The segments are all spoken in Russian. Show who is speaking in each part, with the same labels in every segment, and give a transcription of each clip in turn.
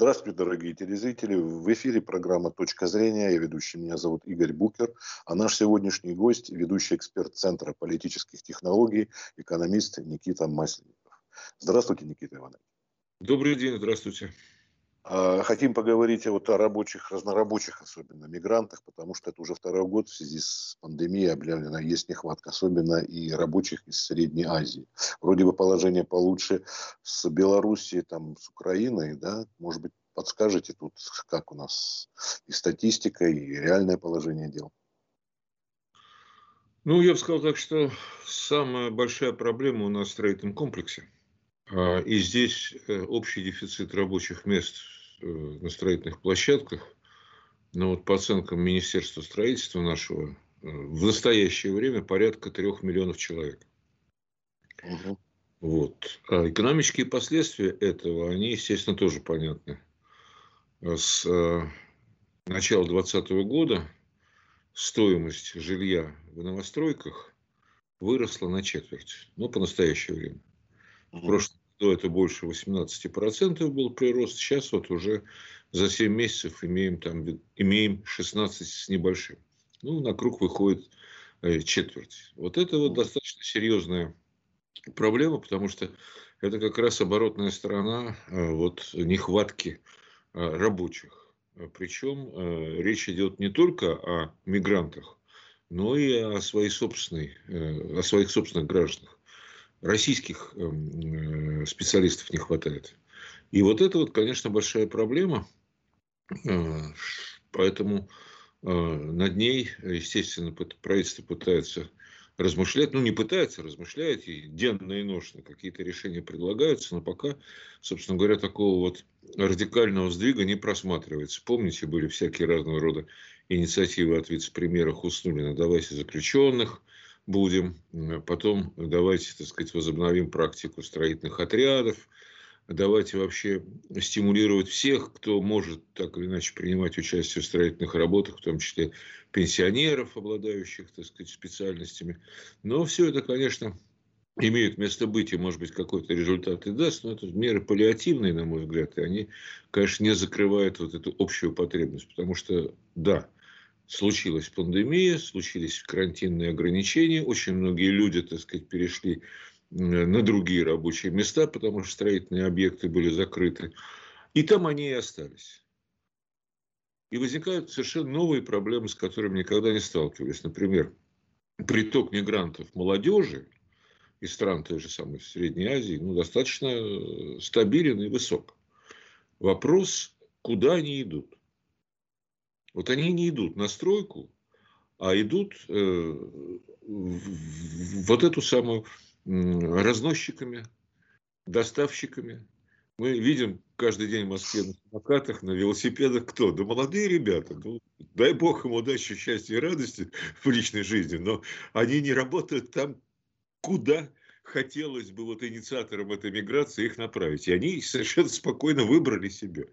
Speaker 1: Здравствуйте, дорогие телезрители. В эфире программа «Точка зрения». Я ведущий, меня зовут Игорь Букер. А наш сегодняшний гость – ведущий эксперт Центра политических технологий, экономист Никита Масленников. Здравствуйте, Никита Иванович.
Speaker 2: Добрый день, здравствуйте.
Speaker 1: А, хотим поговорить вот о рабочих, разнорабочих, особенно мигрантах, потому что это уже второй год в связи с пандемией объявлена есть нехватка, особенно и рабочих из Средней Азии. Вроде бы положение получше с Белоруссией, там, с Украиной, да, может быть, подскажете тут, как у нас и статистика, и реальное положение дел?
Speaker 2: Ну, я бы сказал так, что самая большая проблема у нас в строительном комплексе. А, и здесь э, общий дефицит рабочих мест на строительных площадках. Но вот по оценкам Министерства строительства нашего, э, в настоящее время порядка трех миллионов человек. Угу. Вот. А экономические последствия этого, они, естественно, тоже понятны. С э, начала 2020 года стоимость жилья в новостройках выросла на четверть. Ну, по настоящее время. В прошлом до это больше 18% был прирост, сейчас вот уже за 7 месяцев имеем, там, имеем 16 с небольшим. Ну, на круг выходит э, четверть. Вот это вот достаточно серьезная проблема, потому что это как раз оборотная сторона э, вот, нехватки э, рабочих. Причем речь идет не только о мигрантах, но и о, своей собственной, о своих собственных гражданах российских эм, э, специалистов не хватает. И вот это вот, конечно, большая проблема. Э, поэтому э, над ней, естественно, правительство пытается размышлять, ну не пытается, размышляет, и денно и ношно какие-то решения предлагаются, но пока, собственно говоря, такого вот радикального сдвига не просматривается. Помните, были всякие разного рода инициативы от вице-премьера Хуснулина «давайте заключенных», будем. Потом давайте, так сказать, возобновим практику строительных отрядов. Давайте вообще стимулировать всех, кто может так или иначе принимать участие в строительных работах, в том числе пенсионеров, обладающих, так сказать, специальностями. Но все это, конечно, имеют место быть, и, может быть, какой-то результат и даст, но это меры паллиативные, на мой взгляд, и они, конечно, не закрывают вот эту общую потребность, потому что, да, случилась пандемия, случились карантинные ограничения, очень многие люди, так сказать, перешли на другие рабочие места, потому что строительные объекты были закрыты. И там они и остались. И возникают совершенно новые проблемы, с которыми никогда не сталкивались. Например, приток мигрантов молодежи из стран той же самой Средней Азии ну, достаточно стабилен и высок. Вопрос, куда они идут. Вот они не идут на стройку, а идут э, в, вот эту самую э, разносчиками, доставщиками. Мы видим каждый день в Москве на самокатах, на велосипедах кто? Да молодые ребята. Ну, дай бог им удачи, счастья и радости в личной жизни, но они не работают там, куда хотелось бы вот инициаторам этой миграции их направить. И они совершенно спокойно выбрали себе.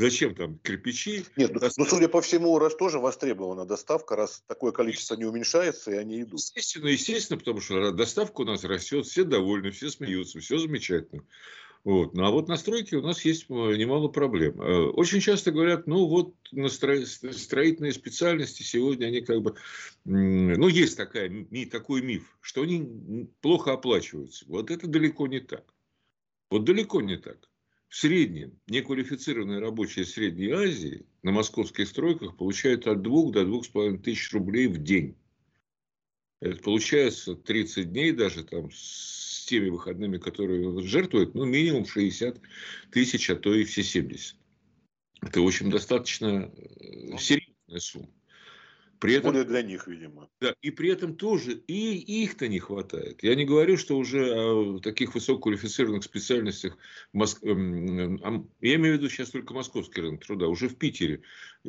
Speaker 2: Зачем там кирпичи?
Speaker 1: Нет, ну, ну судя по всему, раз тоже востребована доставка, раз такое количество не уменьшается, и они идут.
Speaker 2: Естественно, естественно, потому что доставка у нас растет, все довольны, все смеются, все замечательно. Вот. Ну, а вот на стройке у нас есть э, немало проблем. Э, очень часто говорят, ну вот на строительные специальности сегодня они как бы, ну есть такая, такой миф, что они плохо оплачиваются. Вот это далеко не так. Вот далеко не так. В среднем неквалифицированные рабочие Средней Азии на московских стройках получают от 2 до 2,5 тысяч рублей в день. Это получается 30 дней даже там с теми выходными, которые жертвуют, ну, минимум 60 тысяч, а то и все 70. Это, в общем, достаточно э, серьезная сумма.
Speaker 1: При этом, Более для них, видимо.
Speaker 2: Да, и при этом тоже и их-то не хватает. Я не говорю, что уже о таких высококвалифицированных специальностях, Моск... Эм, я имею в виду сейчас только московский рынок труда, уже в Питере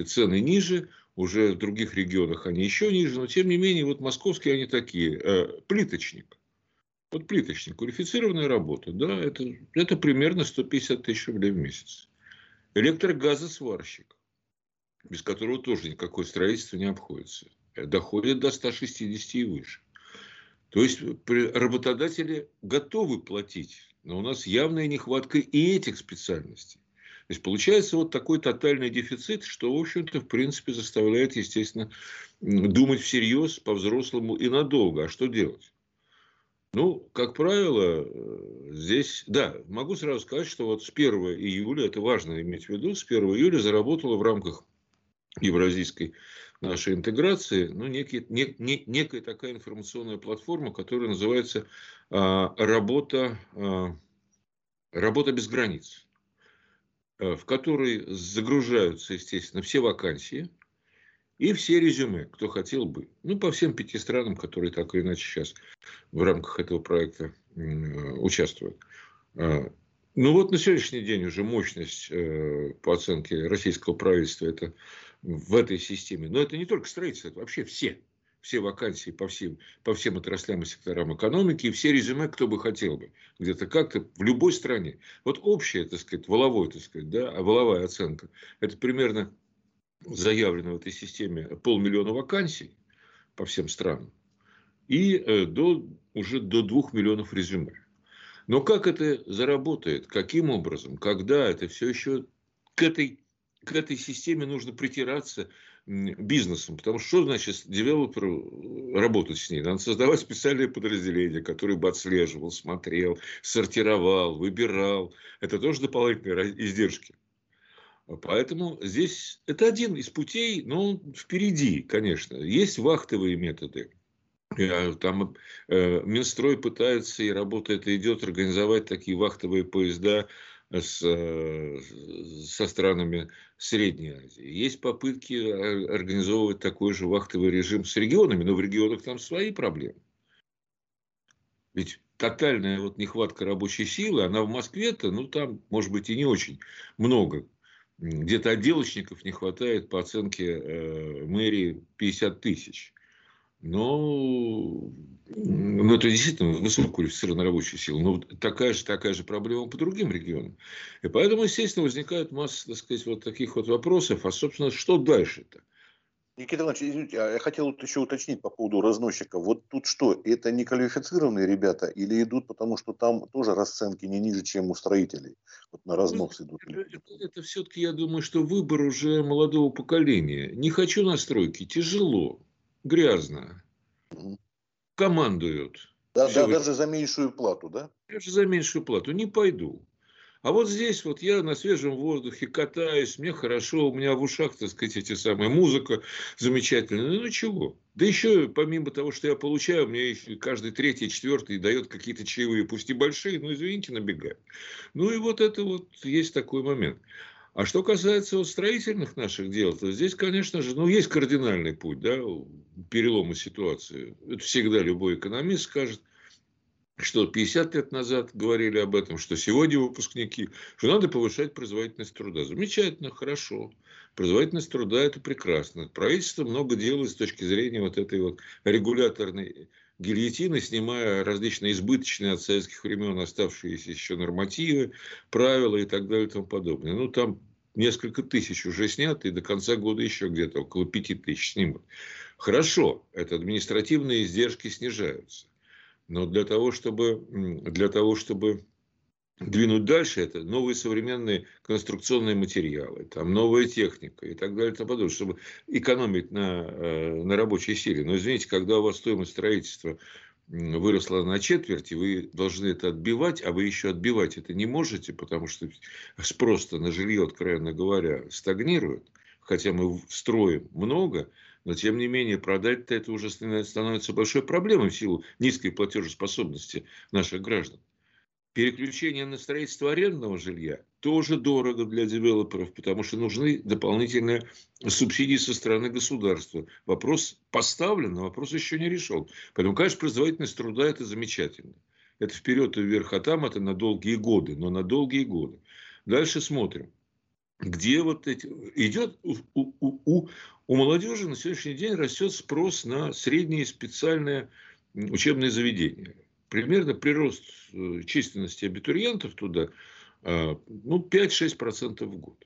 Speaker 2: цены ниже, уже в других регионах они еще ниже, но тем не менее, вот московские они такие. Э, плиточник. Вот плиточник, квалифицированная работа, да, это, это примерно 150 тысяч рублей в месяц. Электрогазосварщик без которого тоже никакое строительство не обходится, доходит до 160 и выше. То есть работодатели готовы платить, но у нас явная нехватка и этих специальностей. есть получается вот такой тотальный дефицит, что, в общем-то, в принципе, заставляет, естественно, думать всерьез, по-взрослому и надолго. А что делать? Ну, как правило, э, здесь, да, могу сразу сказать, что вот с 1 июля, это важно иметь в виду, с 1 июля заработала в рамках евразийской нашей интеграции, ну, некий, не, не, некая такая информационная платформа, которая называется а, работа, а, работа без границ, а, в которой загружаются, естественно, все вакансии и все резюме, кто хотел бы. Ну, по всем пяти странам, которые так или иначе сейчас в рамках этого проекта участвуют. А, ну вот на сегодняшний день уже мощность э, по оценке российского правительства это в этой системе. Но это не только строительство, это вообще все. Все вакансии по всем, по всем отраслям и секторам экономики, и все резюме, кто бы хотел бы. Где-то как-то в любой стране. Вот общая, так сказать, воловой, так сказать, да, а воловая оценка, это примерно заявлено в этой системе полмиллиона вакансий по всем странам и э, до, уже до двух миллионов резюме. Но как это заработает, каким образом, когда это все еще к этой к этой системе нужно притираться бизнесом. Потому что что значит девелоперу работать с ней? Надо создавать специальные подразделения, которые бы отслеживал, смотрел, сортировал, выбирал. Это тоже дополнительные издержки. Поэтому здесь это один из путей, но он впереди, конечно. Есть вахтовые методы. Там э, Минстрой пытается и работает, и идет организовать такие вахтовые поезда с, э, со странами Средней Азии. Есть попытки организовывать такой же вахтовый режим с регионами, но в регионах там свои проблемы. Ведь тотальная вот нехватка рабочей силы, она в Москве-то, ну там, может быть, и не очень много. Где-то отделочников не хватает по оценке э, мэрии 50 тысяч. Но ну, это действительно высококвалифицированная рабочая сила. Но такая же, такая же проблема по другим регионам. И поэтому, естественно, возникает масса, так сказать, вот таких вот вопросов. А, собственно, что дальше-то?
Speaker 1: Никита Иванович, извините, а я хотел еще уточнить по поводу разносчиков. Вот тут что, это не квалифицированные ребята или идут, потому что там тоже расценки не ниже, чем у строителей? Вот на разнос ну, идут.
Speaker 2: Это, это все-таки, я думаю, что выбор уже молодого поколения. Не хочу на стройке, тяжело грязно. Командуют.
Speaker 1: Да, да, даже за меньшую плату, да?
Speaker 2: Даже за меньшую плату. Не пойду. А вот здесь вот я на свежем воздухе катаюсь, мне хорошо, у меня в ушах, так сказать, эти самые музыка замечательная. Ну, чего? Да еще, помимо того, что я получаю, мне каждый третий, четвертый дает какие-то чаевые, пусть и большие, но, извините, набегают. Ну, и вот это вот есть такой момент. А что касается вот строительных наших дел, то здесь, конечно же, ну, есть кардинальный путь, да, перелома ситуации. Это всегда любой экономист скажет, что 50 лет назад говорили об этом, что сегодня выпускники, что надо повышать производительность труда. Замечательно, хорошо. Производительность труда – это прекрасно. Правительство много делает с точки зрения вот этой вот регуляторной гильотины, снимая различные избыточные от советских времен оставшиеся еще нормативы, правила и так далее и тому подобное. Ну, там несколько тысяч уже сняты, и до конца года еще где-то около пяти тысяч снимут. Хорошо, это административные издержки снижаются. Но для того, чтобы, для того, чтобы двинуть дальше, это новые современные конструкционные материалы, там новая техника и так далее и тому подобное, чтобы экономить на, э, на рабочей силе. Но извините, когда у вас стоимость строительства выросла на четверти, вы должны это отбивать, а вы еще отбивать это не можете, потому что спрос на жилье, откровенно говоря, стагнирует, хотя мы строим много, но тем не менее продать-то это уже становится большой проблемой в силу низкой платежеспособности наших граждан. Переключение на строительство арендного жилья тоже дорого для девелоперов, потому что нужны дополнительные субсидии со стороны государства. Вопрос поставлен, но вопрос еще не решен. Поэтому, конечно, производительность труда – это замечательно. Это вперед и вверх, а там это на долгие годы, но на долгие годы. Дальше смотрим. Где вот эти... Идет у, у, у, у молодежи на сегодняшний день растет спрос на средние специальные учебные заведения примерно прирост э, численности абитуриентов туда э, ну, 5-6% в год.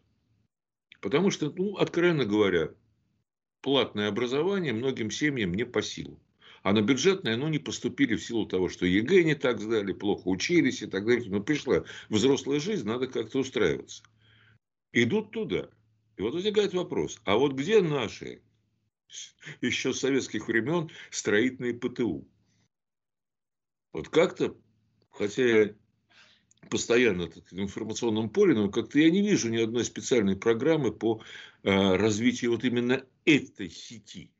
Speaker 2: Потому что, ну, откровенно говоря, платное образование многим семьям не по силу. А на бюджетное, ну, не поступили в силу того, что ЕГЭ не так сдали, плохо учились и так далее. Но пришла взрослая жизнь, надо как-то устраиваться. идут туда. И вот возникает вопрос, а вот где наши еще с советских времен строительные ПТУ? Вот как-то, хотя я постоянно в информационном поле, но как-то я не вижу ни одной специальной программы по э, развитию вот именно этой сети.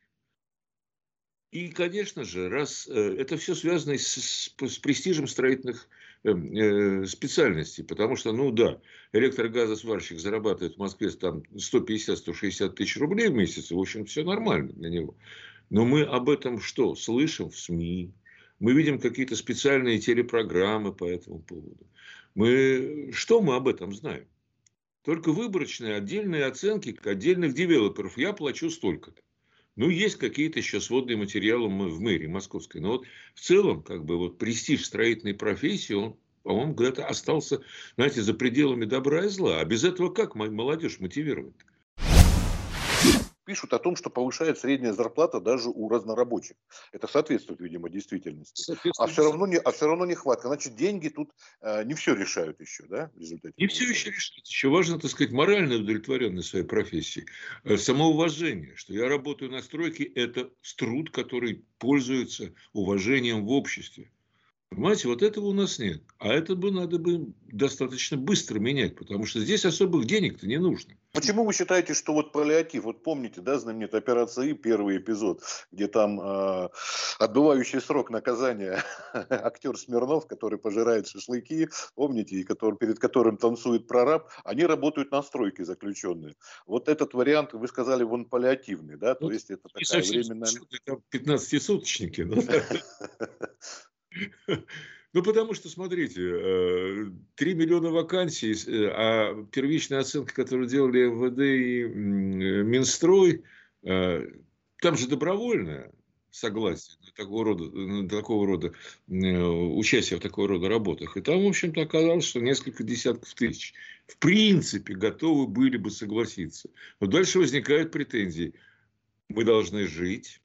Speaker 2: И, конечно же, раз э, это все связано с, с, с престижем строительных э, э, специальностей, потому что, ну да, электрогазосварщик зарабатывает в Москве там 150-160 тысяч рублей в месяц, в общем, все нормально для него. Но мы об этом что? Слышим в СМИ, мы видим какие-то специальные телепрограммы по этому поводу. Мы, что мы об этом знаем? Только выборочные отдельные оценки отдельных девелоперов. Я плачу столько-то. Ну, есть какие-то еще сводные материалы в мэрии московской. Но вот в целом, как бы, вот престиж строительной профессии, он, по-моему, где-то остался, знаете, за пределами добра и зла. А без этого как молодежь мотивировать?
Speaker 1: Пишут о том, что повышает средняя зарплата даже у разнорабочих. Это соответствует, видимо, действительности. Соответствует. А все равно не, а все равно нехватка. Значит, деньги тут э, не все решают еще, да, в результате.
Speaker 2: Не все еще решают. Еще важно, так сказать, моральная удовлетворенность своей профессии. Э, самоуважение, что я работаю на стройке, это труд, который пользуется уважением в обществе. Понимаете, вот этого у нас нет. А это бы надо бы достаточно быстро менять, потому что здесь особых денег-то не нужно.
Speaker 1: Почему вы считаете, что вот паллиатив, вот помните, да, знаменитая операция И, первый эпизод, где там э, отбывающий срок наказания актер Смирнов, который пожирает шашлыки, помните, и который, перед которым танцует прораб, они работают на стройке заключенные. Вот этот вариант, вы сказали, он паллиативный, да, то ну, есть это такая временная...
Speaker 2: 15-суточники, да? Ну, потому что, смотрите, 3 э, миллиона вакансий, э, а первичная оценка, которую делали МВД и э, Минстрой, там же добровольное согласие на такого рода, на такого рода участие в такого рода работах. И там, в общем-то, оказалось, что несколько десятков тысяч в принципе готовы были бы согласиться. Но дальше возникают претензии. Мы должны жить,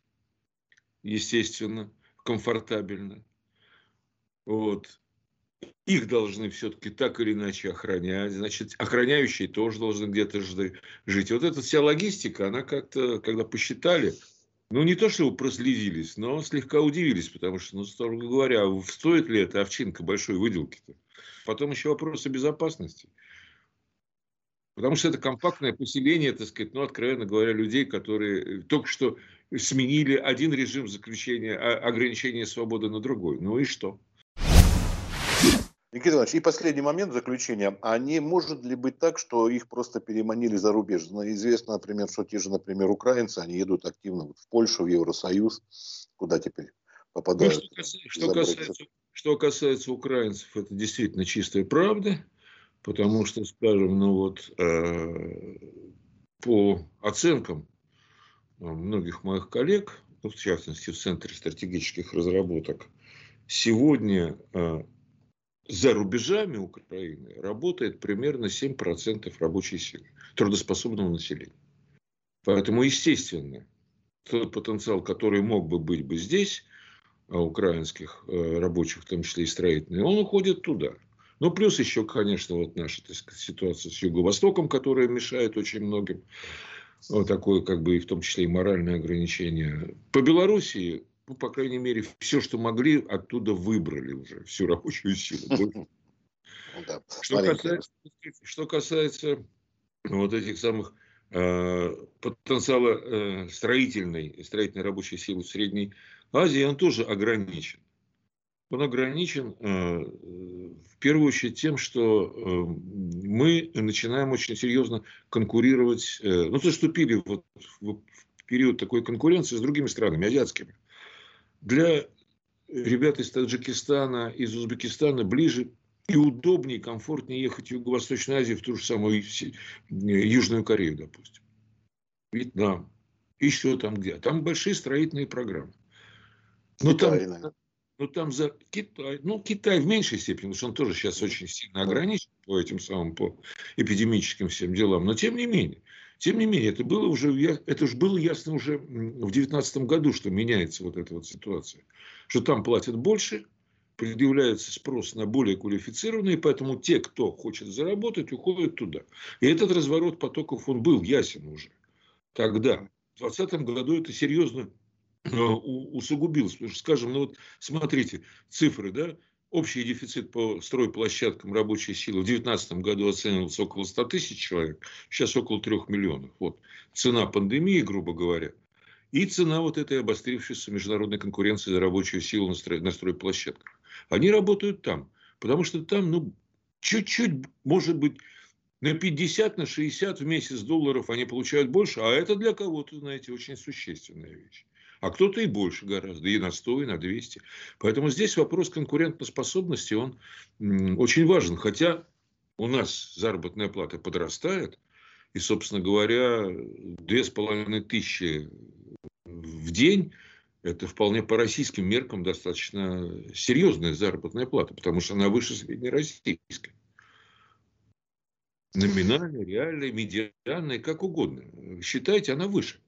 Speaker 2: естественно, комфортабельно вот. Их должны все-таки так или иначе охранять. Значит, охраняющие тоже должны где-то жить. Вот эта вся логистика, она как-то, когда посчитали, ну, не то, что проследились, но слегка удивились, потому что, ну, строго говоря, стоит ли эта овчинка большой выделки-то? Потом еще вопросы безопасности. Потому что это компактное поселение, так сказать, ну, откровенно говоря, людей, которые только что сменили один режим заключения, а, ограничения свободы на другой. Ну и что?
Speaker 1: Никита Иванович, и последний момент заключения. А не может ли быть так, что их просто переманили за рубеж? Ну, известно, например, что те же, например, украинцы, они едут активно в Польшу, в Евросоюз. Куда теперь попадают? Ну,
Speaker 2: что, касается, что, касается, что касается украинцев, это действительно чистая правда. Потому что, скажем, ну вот э, по оценкам э, многих моих коллег, ну, в частности в Центре стратегических разработок, сегодня э, за рубежами Украины работает примерно 7% рабочей силы, трудоспособного населения. Поэтому, естественно, тот потенциал, который мог бы быть бы здесь, а, украинских э, рабочих, в том числе и строительных, он уходит туда. Ну, плюс еще, конечно, вот наша так сказать, ситуация с Юго-Востоком, которая мешает очень многим. Вот такое, как бы, и в том числе и моральное ограничение. По Белоруссии ну, по крайней мере, все, что могли, оттуда выбрали уже, всю рабочую силу. Ну что касается, что касается вот этих самых э, потенциала э, строительной, строительной рабочей силы в Средней Азии, он тоже ограничен. Он ограничен э, в первую очередь тем, что мы начинаем очень серьезно конкурировать, ну, заступили вот в период такой конкуренции с другими странами, азиатскими для ребят из Таджикистана, из Узбекистана ближе и удобнее, комфортнее ехать в Юго-Восточную Азию, в ту же самую Южную Корею, допустим. Вьетнам. Еще там где. Там большие строительные программы. Но Китай, там, наверное. но там за Китай, ну Китай в меньшей степени, потому что он тоже сейчас очень сильно ограничен по этим самым по эпидемическим всем делам, но тем не менее. Тем не менее, это было уже, это же было ясно уже в 2019 году, что меняется вот эта вот ситуация. Что там платят больше, предъявляется спрос на более квалифицированные, поэтому те, кто хочет заработать, уходят туда. И этот разворот потоков, он был ясен уже тогда. В 2020 году это серьезно э, усугубилось. Потому что, скажем, ну вот смотрите, цифры, да, общий дефицит по стройплощадкам рабочей силы в 2019 году оценивался около 100 тысяч человек, сейчас около 3 миллионов. Вот цена пандемии, грубо говоря, и цена вот этой обострившейся международной конкуренции за рабочую силу на, строй, на стройплощадках. Они работают там, потому что там, ну, чуть-чуть, может быть, на 50, на 60 в месяц долларов они получают больше, а это для кого-то, знаете, очень существенная вещь. А кто-то и больше гораздо, и на 100, и на 200. Поэтому здесь вопрос конкурентоспособности, он очень важен. Хотя у нас заработная плата подрастает, и, собственно говоря, две с половиной тысячи в день – это вполне по российским меркам достаточно серьезная заработная плата, потому что она выше среднероссийской. Номинальная, реальная, медианная, как угодно. Считайте, она выше.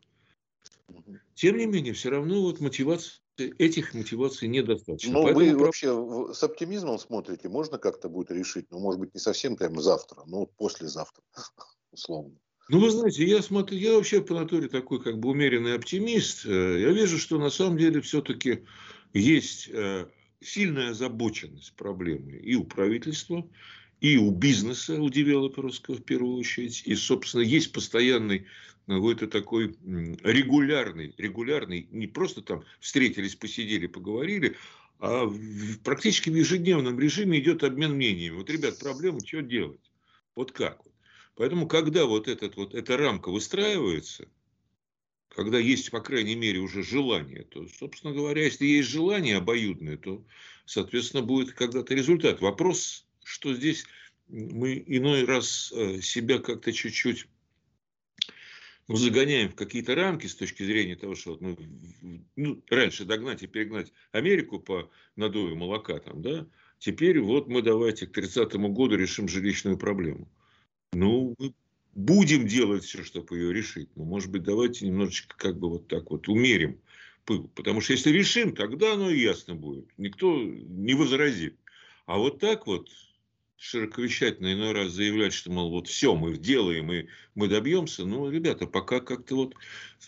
Speaker 2: Тем не менее, все равно вот мотивация, этих мотиваций недостаточно.
Speaker 1: Но Поэтому вы вообще с оптимизмом смотрите, можно как-то будет решить, ну, может быть, не совсем прямо завтра, но послезавтра, условно.
Speaker 2: Ну, вы знаете, я смотрю, я вообще по натуре такой как бы умеренный оптимист. Э, я вижу, что на самом деле все-таки есть э, сильная озабоченность проблемой и у правительства, и у бизнеса, у девелоперского в первую очередь. И, собственно, есть постоянный какой-то такой регулярный, регулярный, не просто там встретились, посидели, поговорили, а в, практически в ежедневном режиме идет обмен мнениями. Вот, ребят, проблема, что делать? Вот как? Поэтому, когда вот, этот, вот эта рамка выстраивается, когда есть, по крайней мере, уже желание, то, собственно говоря, если есть желание обоюдное, то, соответственно, будет когда-то результат. Вопрос, что здесь мы иной раз э, себя как-то чуть-чуть ну, загоняем в какие-то рамки с точки зрения того, что вот мы ну, раньше догнать и перегнать Америку по надою молока, там, да, теперь вот мы давайте к 30 году решим жилищную проблему. Ну, будем делать все, чтобы ее решить. Но, может быть, давайте немножечко как бы вот так вот умерим пыл. Потому что если решим, тогда оно ясно будет. Никто не возразит. А вот так вот широковещательно иной раз заявлять, что, мол, вот все, мы делаем и мы добьемся, ну, ребята, пока как-то вот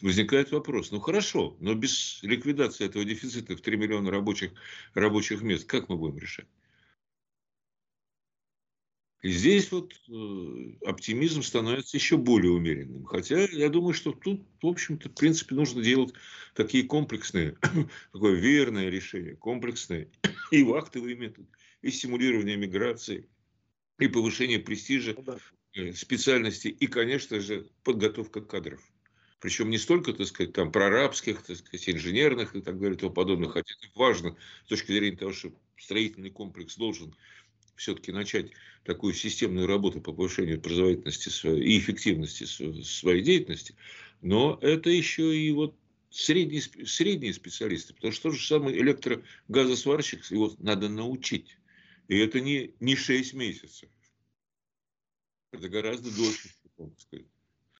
Speaker 2: возникает вопрос. Ну, хорошо, но без ликвидации этого дефицита в 3 миллиона рабочих, рабочих мест, как мы будем решать? И здесь вот э, оптимизм становится еще более умеренным. Хотя я думаю, что тут, в общем-то, в принципе, нужно делать такие комплексные, такое верное решение, комплексное и вахтовый метод, и стимулирование миграции, и повышение престижа ну э, специальности, и, конечно же, подготовка кадров. Причем не столько, так сказать, там, прорабских, так сказать, инженерных и так далее и тому подобное. Хотя это важно с точки зрения того, что строительный комплекс должен все-таки начать такую системную работу по повышению производительности своей, и эффективности своей деятельности, но это еще и вот средние, средние специалисты, потому что то же самое электрогазосварщик, его надо научить. И это не, не 6 месяцев, это гораздо дольше, сказать.